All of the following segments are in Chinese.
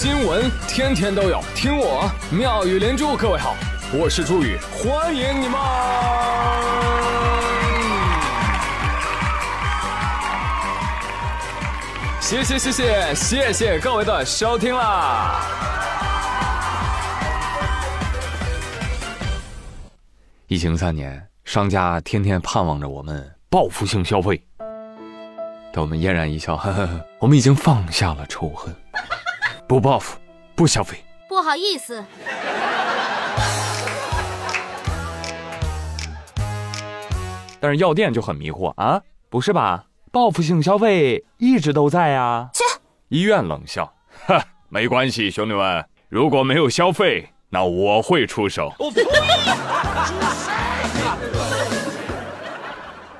新闻天天都有，听我妙语连珠。各位好，我是朱宇，欢迎你们！谢谢谢谢谢谢各位的收听啦！疫情三年，商家天天盼望着我们报复性消费，但我们嫣然一笑，呵呵呵，我们已经放下了仇恨。不报复，不消费。不好意思，但是药店就很迷惑啊，不是吧？报复性消费一直都在呀。切！医院冷笑，哈，没关系，兄弟们，如果没有消费，那我会出手。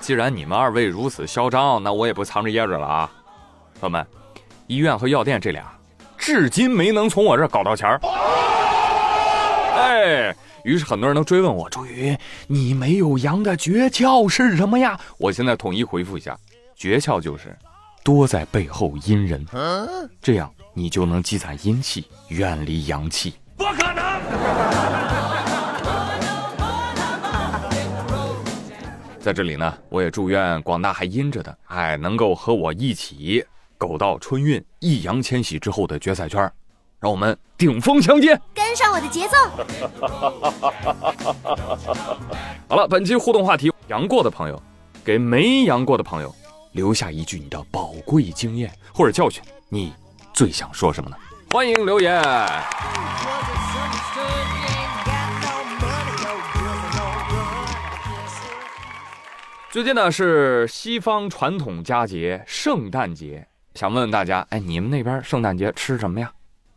既然你们二位如此嚣张，那我也不藏着掖着了啊，朋友们，医院和药店这俩。至今没能从我这儿搞到钱儿，哎，于是很多人都追问我：“朱宇，你没有阳的诀窍是什么呀？”我现在统一回复一下，诀窍就是多在背后阴人，这样你就能积攒阴气，远离阳气。不可能！在这里呢，我也祝愿广大还阴着的，哎，能够和我一起。狗到春运，易烊千玺之后的决赛圈，让我们顶峰相见，跟上我的节奏。好了，本期互动话题：阳过的朋友，给没阳过的朋友留下一句你的宝贵经验或者教训，你最想说什么呢？欢迎留言。最近呢是西方传统佳节圣诞节。想问问大家，哎，你们那边圣诞节吃什么呀？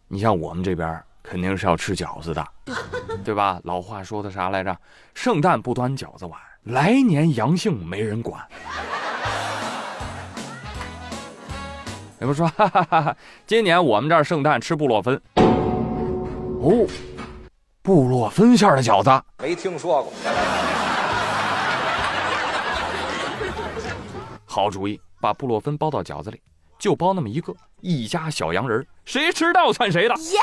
你像我们这边肯定是要吃饺子的，对吧？老话说的啥来着？圣诞不端饺子碗，来年阳性没人管。你们说，哈哈哈哈，今年我们这儿圣诞吃布洛芬。哦，布洛芬馅的饺子，没听说过。好主意，把布洛芬包到饺子里。就包那么一个，一家小洋人，谁吃到算谁的。耶！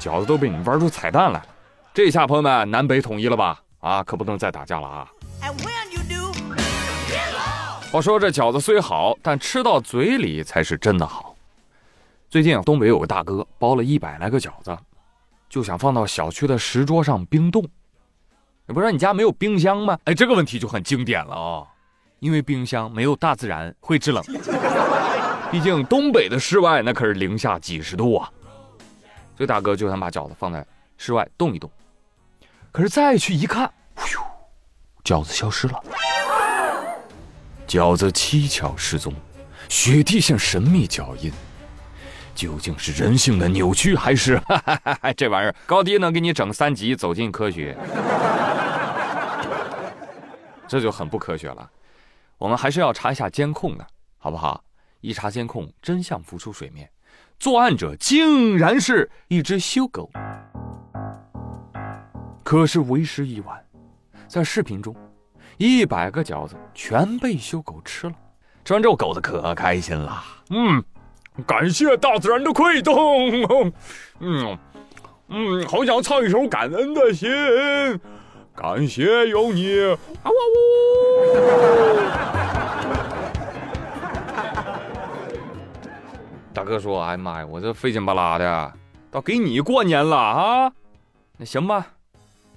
饺子都被你们玩出彩蛋来了，这下朋友们南北统一了吧？啊，可不能再打架了啊！话说这饺子虽好，但吃到嘴里才是真的好。最近啊东北有个大哥包了一百来个饺子，就想放到小区的石桌上冰冻。不是你家没有冰箱吗？哎，这个问题就很经典了啊！因为冰箱没有大自然会制冷，毕竟东北的室外那可是零下几十度啊。所以大哥就想把饺子放在室外冻一冻。可是再去一看，咻，饺子消失了，饺子蹊跷失踪，雪地像神秘脚印，究竟是人性的扭曲，还是 这玩意儿高低能给你整三级？走进科学，这就很不科学了。我们还是要查一下监控的，好不好？一查监控，真相浮出水面，作案者竟然是一只修狗。可是为时已晚，在视频中，一百个饺子全被修狗吃了。吃完之后，狗子可开心了。嗯，感谢大自然的馈赠。嗯嗯，好想唱一首感恩的心。感谢有你，啊呜呜！大哥说：“哎呀妈呀，我这费劲巴拉的，倒给你过年了啊！那行吧，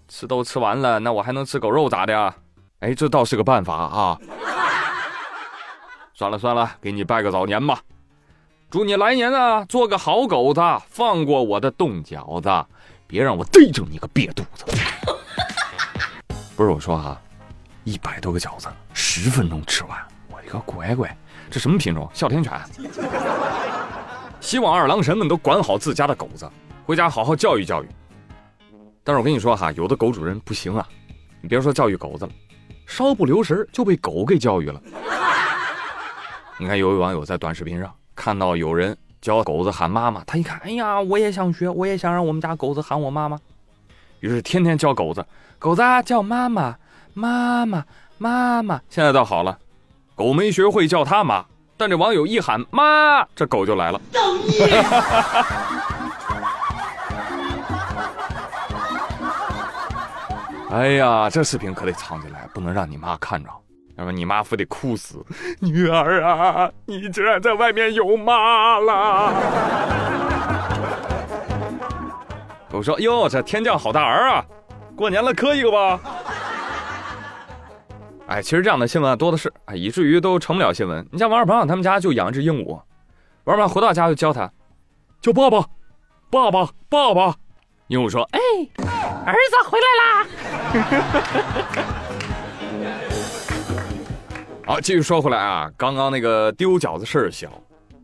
吃都吃完了，那我还能吃狗肉咋的？哎，这倒是个办法啊！算了算了，给你拜个早年吧，祝你来年啊做个好狗子，放过我的冻饺子，别让我逮着你个瘪肚子。”不是我说哈，一百多个饺子，十分钟吃完。我的个乖乖，这什么品种？哮天犬。希望二郎神们都管好自家的狗子，回家好好教育教育。但是我跟你说哈，有的狗主人不行啊，你别说教育狗子了，稍不留神就被狗给教育了。你看，有位网友在短视频上看到有人教狗子喊妈妈，他一看，哎呀，我也想学，我也想让我们家狗子喊我妈妈。于是天天叫狗子，狗子叫妈妈，妈妈，妈妈。现在倒好了，狗没学会叫他妈，但这网友一喊妈，这狗就来了。哎呀，这视频可得藏起来，不能让你妈看着，要不你妈非得哭死。女儿啊，你竟然在外面有妈了！我说哟，这天降好大儿啊，过年了磕一个吧。哎，其实这样的新闻多的是，哎，以至于都成不了新闻。你像王二胖他们家就养一只鹦鹉，王二胖回到家就教他，叫爸爸，爸爸，爸爸。鹦鹉说：“哎，儿子回来啦。”好，继续说回来啊，刚刚那个丢饺子事儿小，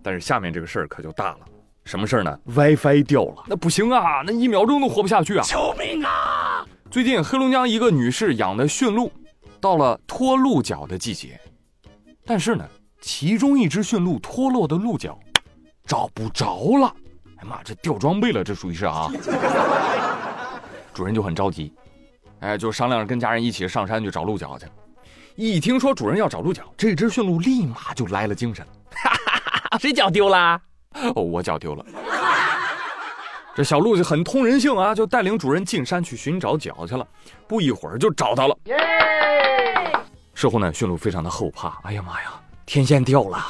但是下面这个事儿可就大了。什么事儿呢？WiFi 掉了，那不行啊，那一秒钟都活不下去啊！救命啊！最近黑龙江一个女士养的驯鹿，到了脱鹿角的季节，但是呢，其中一只驯鹿脱落的鹿角找不着了。哎妈，这掉装备了，这属于是啊！主人就很着急，哎，就商量着跟家人一起上山去找鹿角去。一听说主人要找鹿角，这只驯鹿立马就来了精神。哈哈哈谁脚丢了？哦，我脚丢了。这小鹿就很通人性啊，就带领主人进山去寻找脚去了。不一会儿就找到了。事后呢，驯鹿非常的后怕。哎呀妈呀，天线掉了！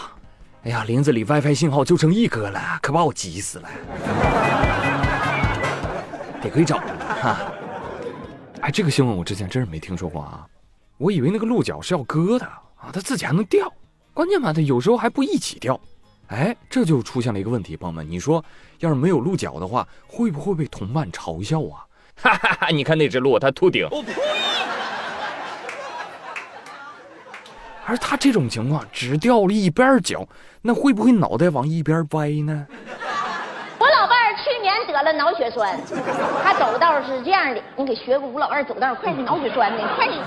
哎呀，林子里 WiFi 信号就剩一格了，可把我急死了。得亏找着了哈。哎，这个新闻我之前真是没听说过啊，我以为那个鹿角是要割的啊，它自己还能掉，关键嘛，它有时候还不一起掉。哎，这就出现了一个问题，朋友们，你说要是没有鹿角的话，会不会被同伴嘲笑啊？哈哈哈！你看那只鹿，它秃顶。而他这种情况只掉了一边角，那会不会脑袋往一边歪呢？我老伴儿去年得了脑血栓，他走道是这样的，你给学个吴老伴儿走道，快点脑血栓呢，快点。